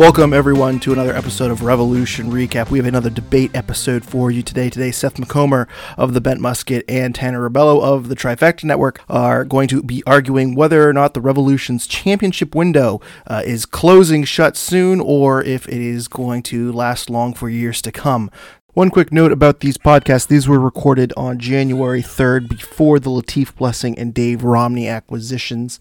Welcome, everyone, to another episode of Revolution Recap. We have another debate episode for you today. Today, Seth Macomber of the Bent Musket and Tanner Rebelo of the Trifecta Network are going to be arguing whether or not the Revolution's championship window uh, is closing shut soon or if it is going to last long for years to come. One quick note about these podcasts. These were recorded on January 3rd before the Latif Blessing and Dave Romney acquisitions.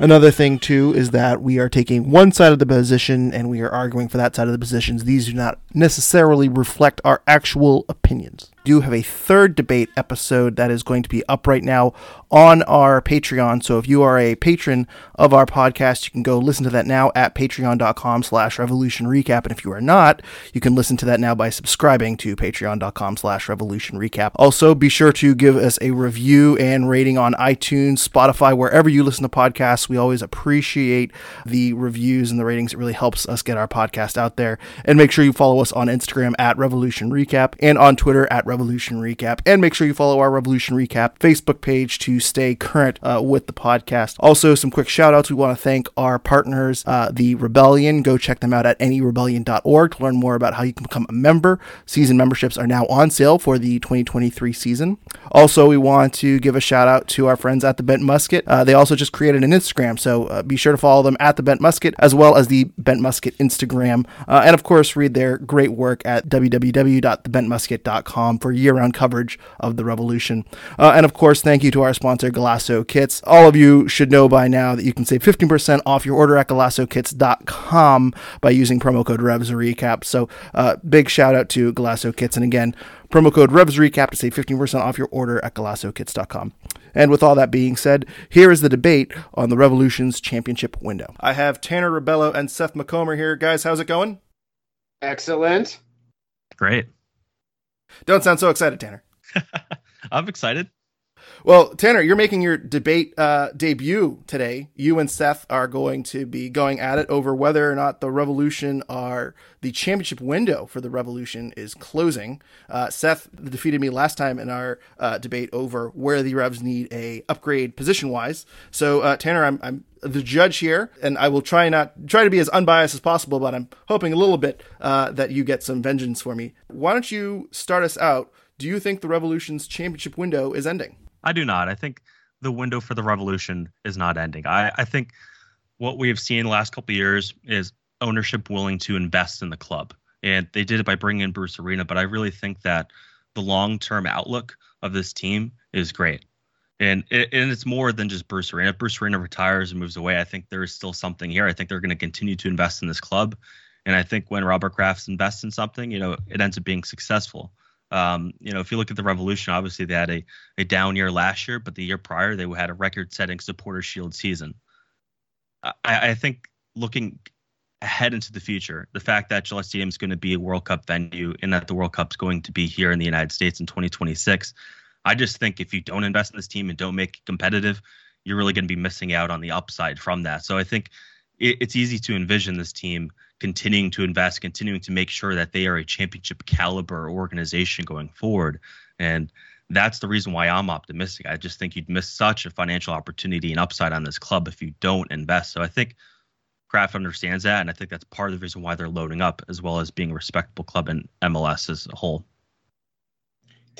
Another thing too is that we are taking one side of the position and we are arguing for that side of the positions. These do not necessarily reflect our actual opinions do have a third debate episode that is going to be up right now on our Patreon. So if you are a patron of our podcast, you can go listen to that now at patreon.com slash revolution recap. And if you are not, you can listen to that now by subscribing to patreon.com slash revolution recap. Also, be sure to give us a review and rating on iTunes, Spotify, wherever you listen to podcasts. We always appreciate the reviews and the ratings. It really helps us get our podcast out there. And make sure you follow us on Instagram at revolution recap and on Twitter at Revolution Recap. And make sure you follow our Revolution Recap Facebook page to stay current uh, with the podcast. Also, some quick shout outs. We want to thank our partners, uh, The Rebellion. Go check them out at nerebellion.org to learn more about how you can become a member. Season memberships are now on sale for the 2023 season. Also, we want to give a shout out to our friends at the Bent Musket. Uh, they also just created an Instagram, so uh, be sure to follow them at the Bent Musket as well as the Bent Musket Instagram. Uh, and of course, read their great work at www.thebentmusket.com for year round coverage of the revolution. Uh, and of course, thank you to our sponsor, Golaco Kits. All of you should know by now that you can save 15% off your order at golacokits.com by using promo code RevsRecap. So, uh, big shout out to Golaco Kits. And again, promo code RevsRecap to save 15% off your order at golacokits.com. And with all that being said, here is the debate on the Revolution's championship window. I have Tanner Rebelo and Seth Macomber here. Guys, how's it going? Excellent. Great. Don't sound so excited, Tanner. I'm excited. Well, Tanner, you're making your debate uh, debut today. You and Seth are going to be going at it over whether or not the Revolution are the championship window for the Revolution is closing. Uh, Seth defeated me last time in our uh, debate over where the Revs need a upgrade position wise. So, uh, Tanner, I'm, I'm the judge here, and I will try not try to be as unbiased as possible, but I'm hoping a little bit uh, that you get some vengeance for me. Why don't you start us out? Do you think the Revolution's championship window is ending? I do not. I think the window for the revolution is not ending. I, I think what we have seen the last couple years is ownership willing to invest in the club. And they did it by bringing in Bruce Arena, but I really think that the long term outlook of this team is great. And, it, and it's more than just Bruce Arena. If Bruce Arena retires and moves away, I think there is still something here. I think they're going to continue to invest in this club. And I think when Robert Kraft invests in something, you know, it ends up being successful. Um, you know, if you look at the Revolution, obviously they had a, a down year last year, but the year prior they had a record setting supporter shield season. I, I think looking ahead into the future, the fact that Gillette Stadium is going to be a World Cup venue and that the World Cup is going to be here in the United States in 2026, I just think if you don't invest in this team and don't make it competitive, you're really going to be missing out on the upside from that. So I think it, it's easy to envision this team continuing to invest, continuing to make sure that they are a championship caliber organization going forward. And that's the reason why I'm optimistic. I just think you'd miss such a financial opportunity and upside on this club if you don't invest. So I think Kraft understands that, and I think that's part of the reason why they're loading up, as well as being a respectable club in MLS as a whole.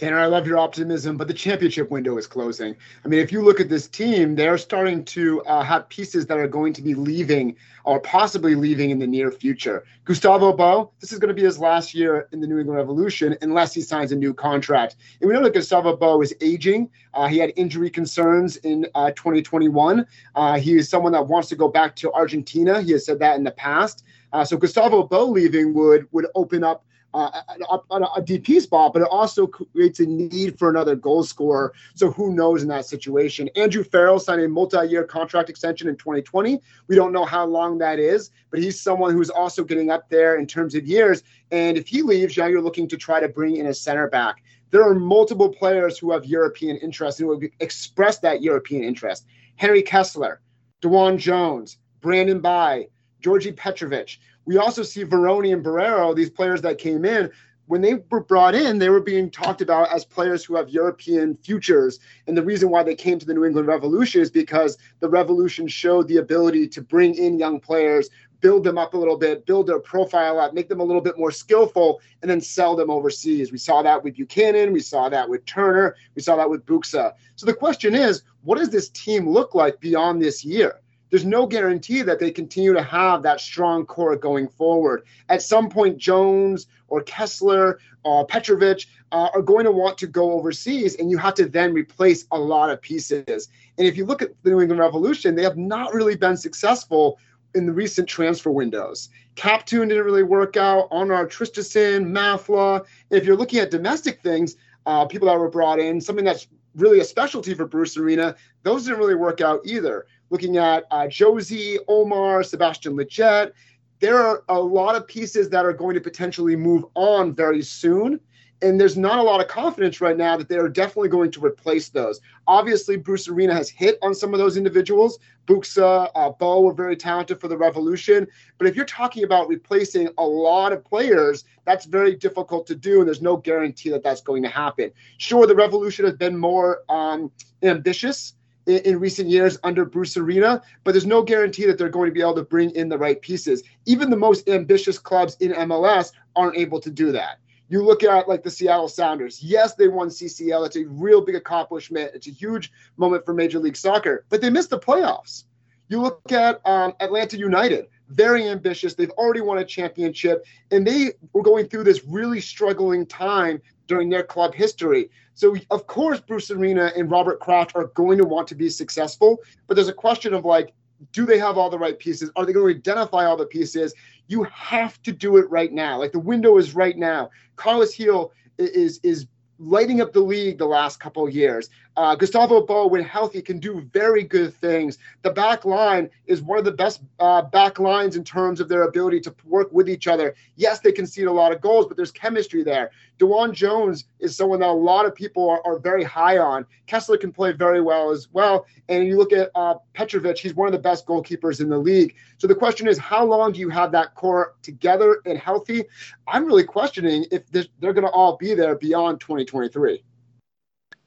Tanner, I love your optimism, but the championship window is closing. I mean, if you look at this team, they're starting to uh, have pieces that are going to be leaving or possibly leaving in the near future. Gustavo Bo, this is going to be his last year in the New England Revolution unless he signs a new contract. And we know that Gustavo Bo is aging. Uh, he had injury concerns in uh, 2021. Uh, he is someone that wants to go back to Argentina. He has said that in the past. Uh, so Gustavo Bo leaving would would open up uh, a, a, DP spot, but it also creates a need for another goal scorer. So who knows in that situation? Andrew Farrell signed a multi-year contract extension in 2020. We don't know how long that is, but he's someone who's also getting up there in terms of years. And if he leaves, now you're looking to try to bring in a center back. There are multiple players who have European interest and who have expressed that European interest. Henry Kessler, DeJuan Jones, Brandon Bye, Djordje Petrovic. We also see Vrioni and Borrero, these players that came in. When they were brought in, they were being talked about as players who have European futures. And the reason why they came to the New England Revolution is because the Revolution showed the ability to bring in young players, build them up a little bit, build their profile up, make them a little bit more skillful, and then sell them overseas. We saw that with Buchanan, we saw that with Turner, we saw that with Buksa. So the question is, what does this team look like beyond this year? There's no guarantee that they continue to have that strong core going forward. At some point, Jones or Kessler or Petrovic uh, are going to want to go overseas, and you have to then replace a lot of pieces. And if you look at the New England Revolution, they have not really been successful in the recent transfer windows. Kaptoum didn't really work out. Arnor Traustason, Mafla. If you're looking at domestic things, uh, people that were brought in, something that's really a specialty for Bruce Arena, those didn't really work out either looking at uh, Jozy, Omar, Sebastian Lletget. There are a lot of pieces that are going to potentially move on very soon. And there's not a lot of confidence right now that they are definitely going to replace those. Obviously, Bruce Arena has hit on some of those individuals. Buksa, uh, Bo were very talented for the Revolution. But if you're talking about replacing a lot of players, that's very difficult to do. And there's no guarantee that that's going to happen. Sure, the Revolution has been more um, ambitious in, in, recent years under Bruce Arena, but there's no guarantee that they're going to be able to bring in the right pieces. Even the most ambitious clubs in MLS aren't able to do that. You look at like the Seattle Sounders. Yes, they won CCL. It's a real big accomplishment. It's a huge moment for Major League Soccer, but they missed the playoffs. You look at um, Atlanta United very ambitious. They've already won a championship, and they were going through this really struggling time during their club history. So, of course, Bruce Arena and Robert Kraft are going to want to be successful, but there's a question of like, do they have all the right pieces? Are they going to identify all the pieces? You have to do it right now. Like the window is right now. Carlos Gil is is lighting up the league the last couple years. Uh, Gustavo Bo, when healthy, can do very good things. The back line is one of the best uh, back lines in terms of their ability to work with each other. Yes, they concede a lot of goals, but there's chemistry there. DeJuan Jones is someone that a lot of people are, are, very high on. Kessler can play very well as well. And you look at uh, Petrovic, he's one of the best goalkeepers in the league. So the question is, how long do you have that core together and healthy? I'm really questioning if they're going to all be there beyond 2023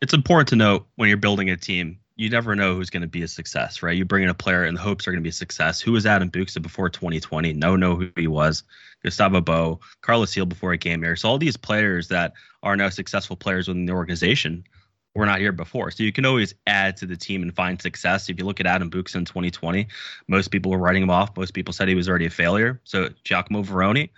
it's important to note when you're building a team, you never know who's going to be a success, right? You bring in a player and the hopes are going to be a success. Who was Adam Buksa before 2020? No, know who he was. Gustavo Bo, Carlos Gil before he came here. So all these players that are now successful players within the organization were not here before. So you can always add to the team and find success. If you look at Adam Buksa in 2020, most people were writing him off. Most people said he was already a failure. So Giacomo Vrioni,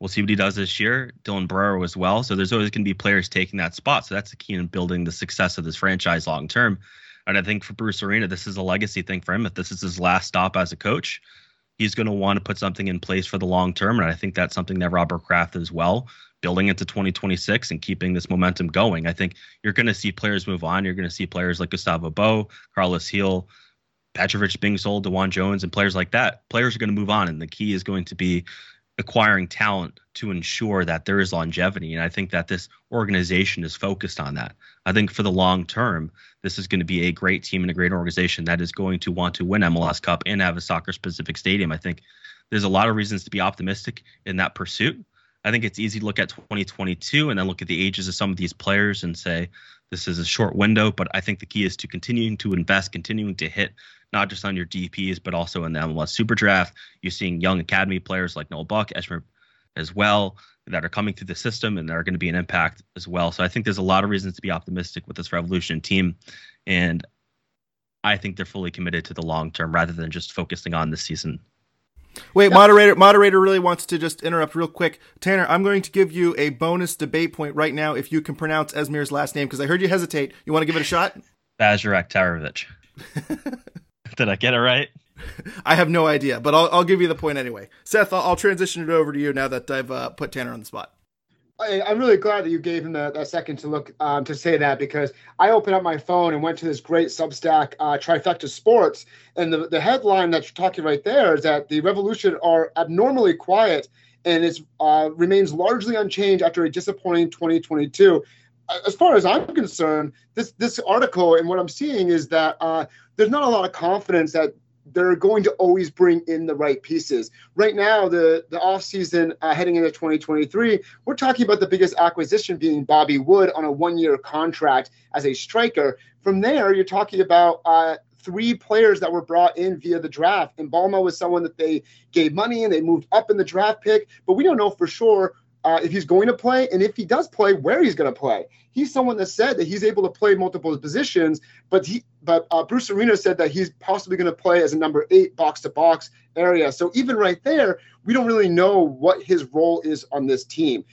We'll see what he does this year. Dylan Borrero as well. So there's always going to be players taking that spot. So that's the key in building the success of this franchise long term. And I think for Bruce Arena, this is a legacy thing for him. If this is his last stop as a coach, he's going to want to put something in place for the long term. And I think that's something that Robert Kraft as well, building into 2026 and keeping this momentum going. I think you're going to see players move on. You're going to see players like Gustavo Bo, Carlos Gil, Petrovich being sold, DeJuan Jones, and players like that. Players are going to move on. And the key is going to be acquiring talent to ensure that there is longevity. And I think that this organization is focused on that. I think for the long term, this is going to be a great team and a great organization that is going to want to win MLS Cup and have a soccer specific stadium. I think there's a lot of reasons to be optimistic in that pursuit. I think it's easy to look at 2022 and then look at the ages of some of these players and say this is a short window. But I think the key is to continuing to invest, continuing to hit not just on your DPs, but also in the MLS Super Draft. You're seeing young academy players like Noel Buck, Esmir as well, that are coming through the system and are going to be an impact as well. So I think there's a lot of reasons to be optimistic with this Revolution team. And I think they're fully committed to the long term rather than just focusing on the season. Wait, moderator moderator really wants to just interrupt real quick. Tanner, I'm going to give you a bonus debate point right now if you can pronounce Esmir's last name because I heard you hesitate. You want to give it a shot? Bazarek Tarovich. Did I get it right? I have no idea, but I'll, I'll give you the point anyway. Seth, I'll, I'll, transition it over to you now that I've uh, put Tanner on the spot. I, am really glad that you gave him that, that second to look um, to say that because I opened up my phone and went to this great Substack uh, Trifecta Sports, and the, the headline that you're talking right there is that the Revolution are abnormally quiet and it uh, remains largely unchanged after a disappointing 2022. As far as I'm concerned, this this article and what I'm seeing is that uh, there's not a lot of confidence that they're going to always bring in the right pieces. Right now, the the offseason uh, heading into 2023, we're talking about the biggest acquisition being Bobby Wood on a one year contract as a striker. From there, you're talking about uh, three players that were brought in via the draft. And Balma was someone that they gave money and they moved up in the draft pick, but we don't know for sure uh, if he's going to play, and if he does play, where he's going to play. He's someone that said that he's able to play multiple positions, but he, but uh, Bruce Arena said that he's possibly going to play as a number eight box to box area. So even right there, we don't really know what his role is on this team.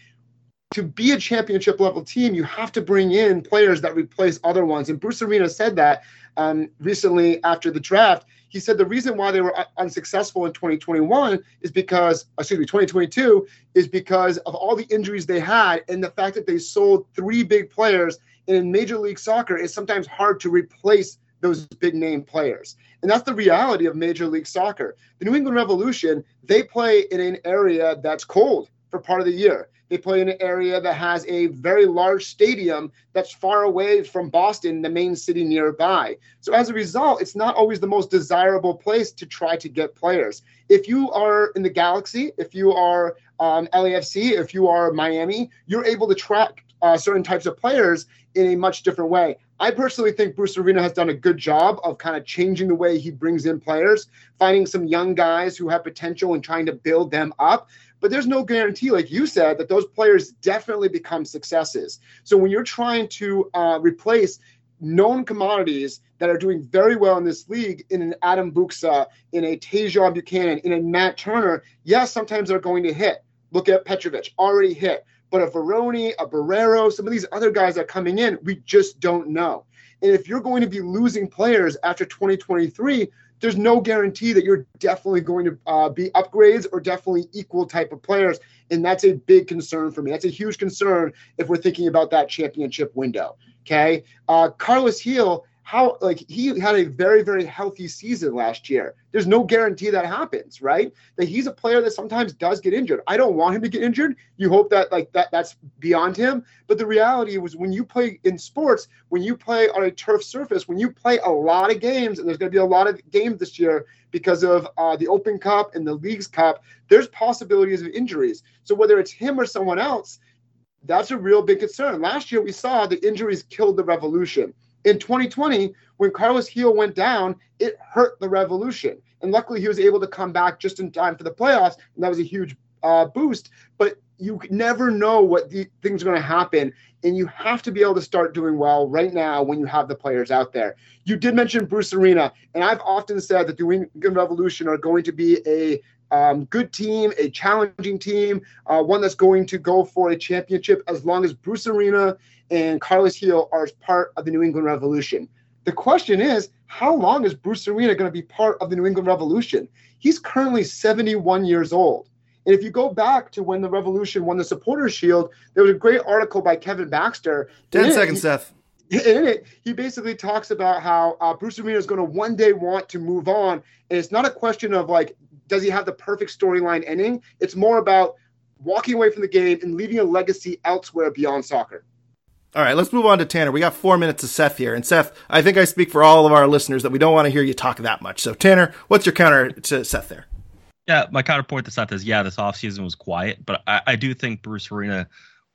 To be a championship level team, you have to bring in players that replace other ones. And Bruce Arena said that um, recently after the draft he said the reason why they were unsuccessful in 2021 is because, excuse me, 2022 is because of all the injuries they had and the fact that they sold three big players. And in Major League Soccer, it's sometimes hard to replace those big name players. And that's the reality of Major League Soccer. The New England Revolution, they play in an area that's cold for part of the year. They play in an area that has a very large stadium that's far away from Boston, the main city nearby. So as a result, it's not always the most desirable place to try to get players. If you are in the Galaxy, if you are um, LAFC, if you are Miami, you're able to track uh, certain types of players in a much different way. I personally think Bruce Arena has done a good job of kind of changing the way he brings in players, finding some young guys who have potential and trying to build them up. But there's no guarantee, like you said, that those players definitely become successes. So when you're trying to uh, replace known commodities that are doing very well in this league in an Adam Buksa, in a Tajon Buchanan, in a Matt Turner, yes, sometimes they're going to hit. Look at Petrovic, already hit. But a Vrioni, a Borrero, some of these other guys that are coming in, we just don't know. And if you're going to be losing players after 2023, there's no guarantee that you're definitely going to uh, be upgrades or definitely equal type of players. And that's a big concern for me. That's a huge concern if we're thinking about that championship window. Okay. Uh, Carlos Gil how like he had a very very healthy season last year. There's no guarantee that happens right? That he's a player that sometimes does get injured. I don't want him to get injured. You hope that like that that's beyond him. But the reality was when you play in sports when you play on a turf surface when you play a lot of games and there's going to be a lot of games this year because of uh, the open cup and the leagues cup there's possibilities of injuries. So whether it's him or someone else that's a real big concern. Last year we saw the injuries killed the revolution in 2020, when Carlos Gil went down, it hurt the Revolution. And luckily, he was able to come back just in time for the playoffs, and that was a huge uh, boost. But you never know what the things are going to happen, and you have to be able to start doing well right now when you have the players out there. You did mention Bruce Arena, and I've often said that the New Revolution are going to be a um, good team, a challenging team, uh, one that's going to go for a championship as long as Bruce Arena and Carlos Gil are part of the New England Revolution. The question is, how long is Bruce Arena going to be part of the New England Revolution? He's currently 71 years old. And if you go back to when the Revolution won the Supporters Shield, there was a great article by Kevin Baxter. 10 seconds, Seth. In it, he basically talks about how uh, Bruce Arena is going to one day want to move on. And it's not a question of like, does he have the perfect storyline ending? It's more about walking away from the game and leaving a legacy elsewhere beyond soccer. All right, let's move on to Tanner. We got four minutes of Seth here. And Seth, I think I speak for all of our listeners that we don't want to hear you talk that much. So, Tanner, what's your counter to Seth there? Yeah, my counterpoint to Seth is yeah, this offseason was quiet, but I, I, do think Bruce Arena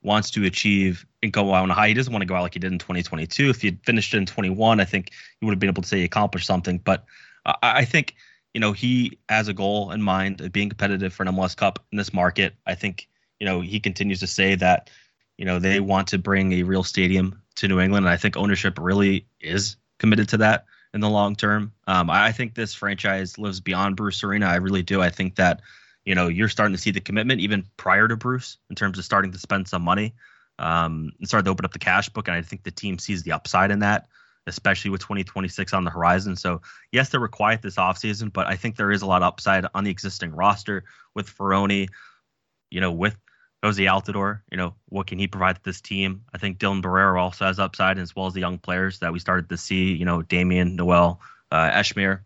wants to achieve and go out on a high. He doesn't want to go out like he did in 2022. If he had finished in 21, I think he would have been able to say he accomplished something. But I, I think, you know, he has a goal in mind of being competitive for an MLS Cup in this market. I think, you know, he continues to say that you know, they want to bring a real stadium to New England, and I think ownership really is committed to that in the long term. Um, I think this franchise lives beyond Bruce Arena. I really do. I think that you know you're starting to see the commitment even prior to Bruce in terms of starting to spend some money um, and start to open up the cash book. And I think the team sees the upside in that, especially with 2026 on the horizon. So yes, they were quiet this offseason, but I think there is a lot of upside on the existing roster with Vrioni, you know, with Jozy Altidore, you know, what can he provide to this team? I think Dylan Borrero also has upside, as well as the young players that we started to see, you know, Damian, Noel, uh, Esmir,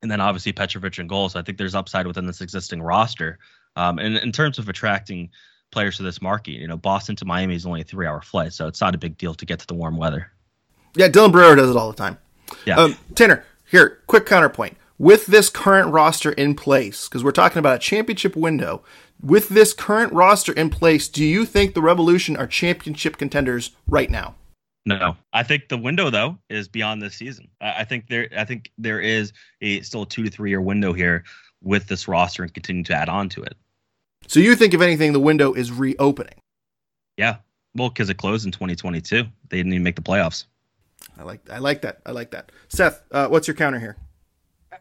and then obviously Petrovic and goal. So I think there's upside within this existing roster. Um, and in terms of attracting players to this market, you know, Boston to Miami is only a three hour flight, so it's not a big deal to get to the warm weather. Yeah, Dylan Borrero does it all the time. Yeah. Um, Tanner, here, quick counterpoint. With this current roster in place, because we're talking about a championship window, with this current roster in place, do you think the Revolution are championship contenders right now? No, I think the window though is beyond this season. I, think there, I think there is a still a two to three year window here with this roster and continue to add on to it. So you think, if anything, the window is reopening? Yeah, well, because it closed in 2022, they didn't even make the playoffs. I like, I like that. I like that. Seth, uh, what's your counter here?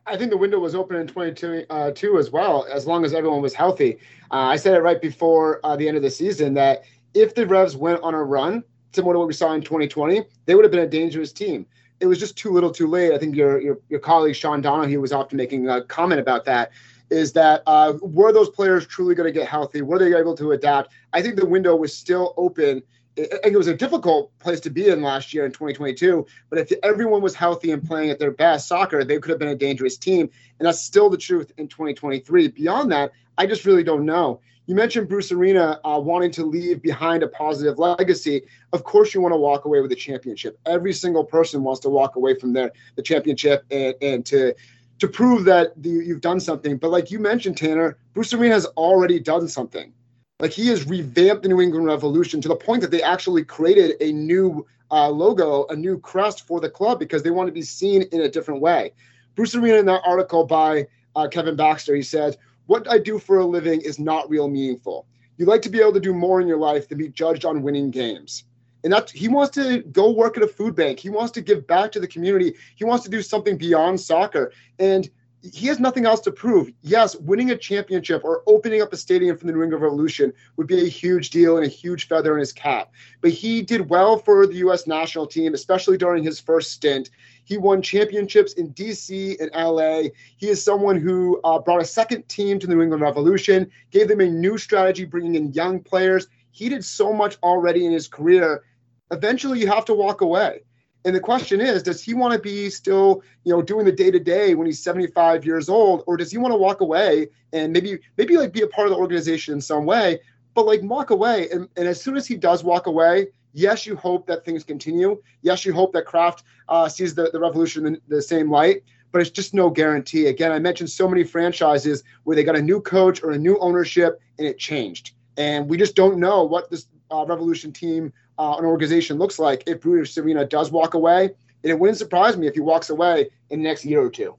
I think the window was open in 22 uh, as well, as long as everyone was healthy. Uh, I said it right before uh, the end of the season that if the Revs went on a run, similar to what we saw in 2020, they would have been a dangerous team. It was just too little, too late. I think your your, your colleague Sean Donahue was often making a comment about that. Is that uh, were those players truly going to get healthy? Were they able to adapt? I think the window was still open and it was a difficult place to be in last year in 2022. But if everyone was healthy and playing at their best soccer, they could have been a dangerous team. And that's still the truth in 2023. Beyond that, I just really don't know. You mentioned Bruce Arena uh, wanting to leave behind a positive legacy. Of course, you want to walk away with a championship. Every single person wants to walk away from their the championship and, and to to prove that the, you've done something. But like you mentioned, Tanner, Bruce Arena has already done something. Like he has revamped the New England Revolution to the point that they actually created a new uh, logo, a new crest for the club because they want to be seen in a different way. Bruce Arena, in that article by uh, Kevin Baxter, he said, What I do for a living is not real meaningful. You like to be able to do more in your life than be judged on winning games. And that he wants to go work at a food bank. He wants to give back to the community. He wants to do something beyond soccer. And he has nothing else to prove. Yes, winning a championship or opening up a stadium for the New England Revolution would be a huge deal and a huge feather in his cap. But he did well for the U.S. national team, especially during his first stint. He won championships in D.C. and L.A. He is someone who uh, brought a second team to the New England Revolution, gave them a new strategy, bringing in young players. He did so much already in his career. Eventually, you have to walk away. And the question is, does he want to be still, you know, doing the day to day when he's 75 years old, or does he want to walk away and maybe maybe like be a part of the organization in some way, but like walk away? And, and as soon as he does walk away, yes, you hope that things continue. Yes, you hope that Kraft uh, sees the, the revolution in the same light, but it's just no guarantee. Again, I mentioned so many franchises where they got a new coach or a new ownership and it changed. And we just don't know what this uh, revolution team uh, an organization looks like if Bruce Arena does walk away. And it wouldn't surprise me if he walks away in the next year or two.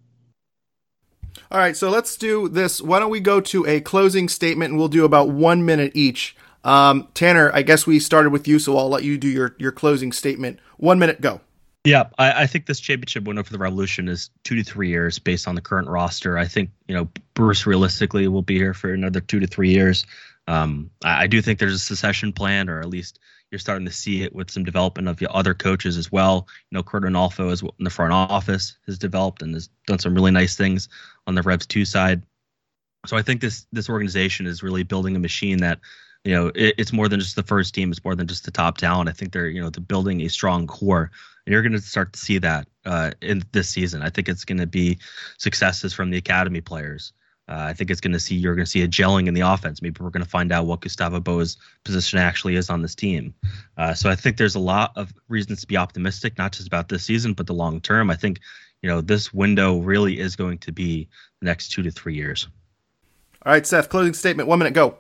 All right, so let's do this. Why don't we go to a closing statement and we'll do about one minute each. Um, Tanner, I guess we started with you, so I'll let you do your, your closing statement. One minute, go. Yeah, I, I, think this championship window for the Revolution is two to three years based on the current roster. I think you know Bruce realistically will be here for another two to three years. Um, I, I, do think there's a succession plan, or at least you're starting to see it with some development of your other coaches as well. You know, Curt Onalfo is in the front office has developed and has done some really nice things on the Revs two side. So I think this this organization is really building a machine that you know it, it's more than just the first team it's more than just the top talent i think they're you know they're building a strong core and you're going to start to see that uh, in this season i think it's going to be successes from the academy players uh, I think it's going to see you're going to see a gelling in the offense. Maybe we're going to find out what Gustavo Bo's position actually is on this team. Uh, so I think there's a lot of reasons to be optimistic, not just about this season, but the long term. I think you know this window really is going to be the next two to three years. All right, Seth. Closing statement. One minute. Go.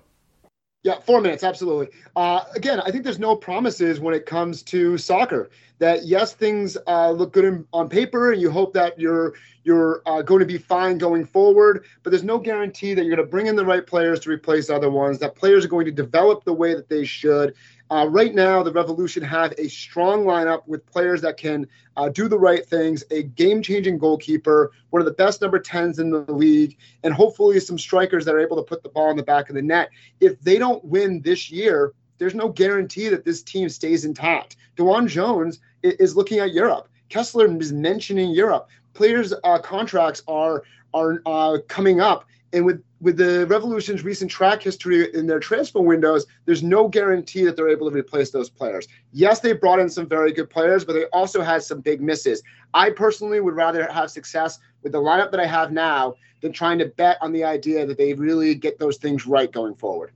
Yeah, four minutes, absolutely. Uh, again, I think there's no promises when it comes to soccer. That yes, things uh, look good in, on paper, and you hope that you're you're uh, going to be fine going forward. But there's no guarantee that you're going to bring in the right players to replace other ones. That players are going to develop the way that they should, uh, right now, the Revolution have a strong lineup with players that can uh, do the right things, a game changing goalkeeper, one of the best number 10s in the league, and hopefully some strikers that are able to put the ball in the back of the net. If they don't win this year, there's no guarantee that this team stays intact. DeJuan Jones is looking at Europe. Kessler is mentioning Europe. Players' uh, contracts are are uh, coming up And with with the Revolution's recent track history in their transfer windows, there's no guarantee that they're able to replace those players. Yes, they brought in some very good players, but they also had some big misses. I personally would rather have success with the lineup that I have now than trying to bet on the idea that they really get those things right going forward.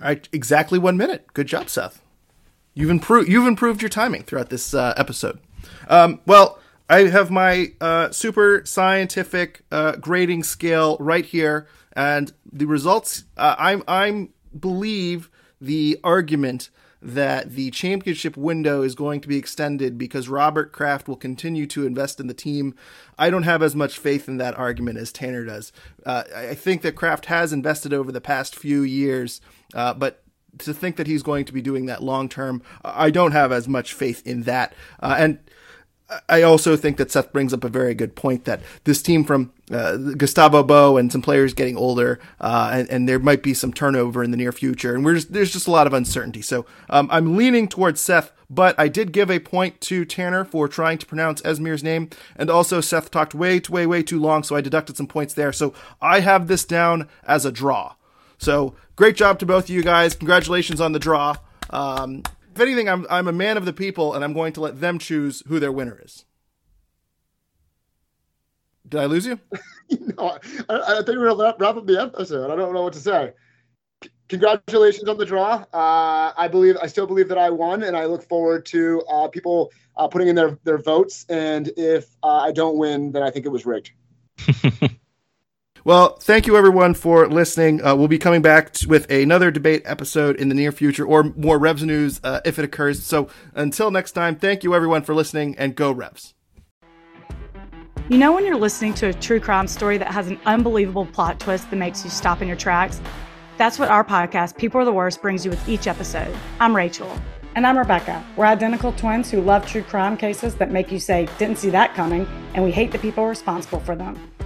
All right, exactly one minute. Good job, Seth. You've improved. You've improved your timing throughout this uh, episode. Um, well, I have my uh, super scientific uh, grading scale right here, and the results. Uh, I'm I'm believe the argument that the championship window is going to be extended because Robert Kraft will continue to invest in the team. I don't have as much faith in that argument as Tanner does. Uh, I think that Kraft has invested over the past few years, uh, but to think that he's going to be doing that long term, I don't have as much faith in that. Uh, and I also think that Seth brings up a very good point that this team from uh, Gustavo Bo and some players getting older, uh, and, and, there might be some turnover in the near future, and just, there's just a lot of uncertainty. So um, I'm leaning towards Seth, but I did give a point to Tanner for trying to pronounce Esmir's name, and also Seth talked way, way, way too long, so I deducted some points there. So I have this down as a draw. So great job to both of you guys. Congratulations on the draw. Um, if anything, I'm I'm a man of the people, and I'm going to let them choose who their winner is. Did I lose you? no, I, I think we're gonna wrap up the episode. I don't know what to say. C- congratulations on the draw. Uh, I believe I still believe that I won, and I look forward to uh, people uh, putting in their their votes. And if uh, I don't win, then I think it was rigged. Well, thank you everyone for listening. Uh, we'll be coming back t- with another debate episode in the near future or more Revs news uh, if it occurs. So until next time, thank you everyone for listening and go Revs. You know, when you're listening to a true crime story that has an unbelievable plot twist that makes you stop in your tracks? That's what our podcast, People Are the Worst, brings you with each episode. I'm Rachel. And I'm Rebecca. We're identical twins who love true crime cases that make you say, didn't see that coming, and we hate the people responsible for them.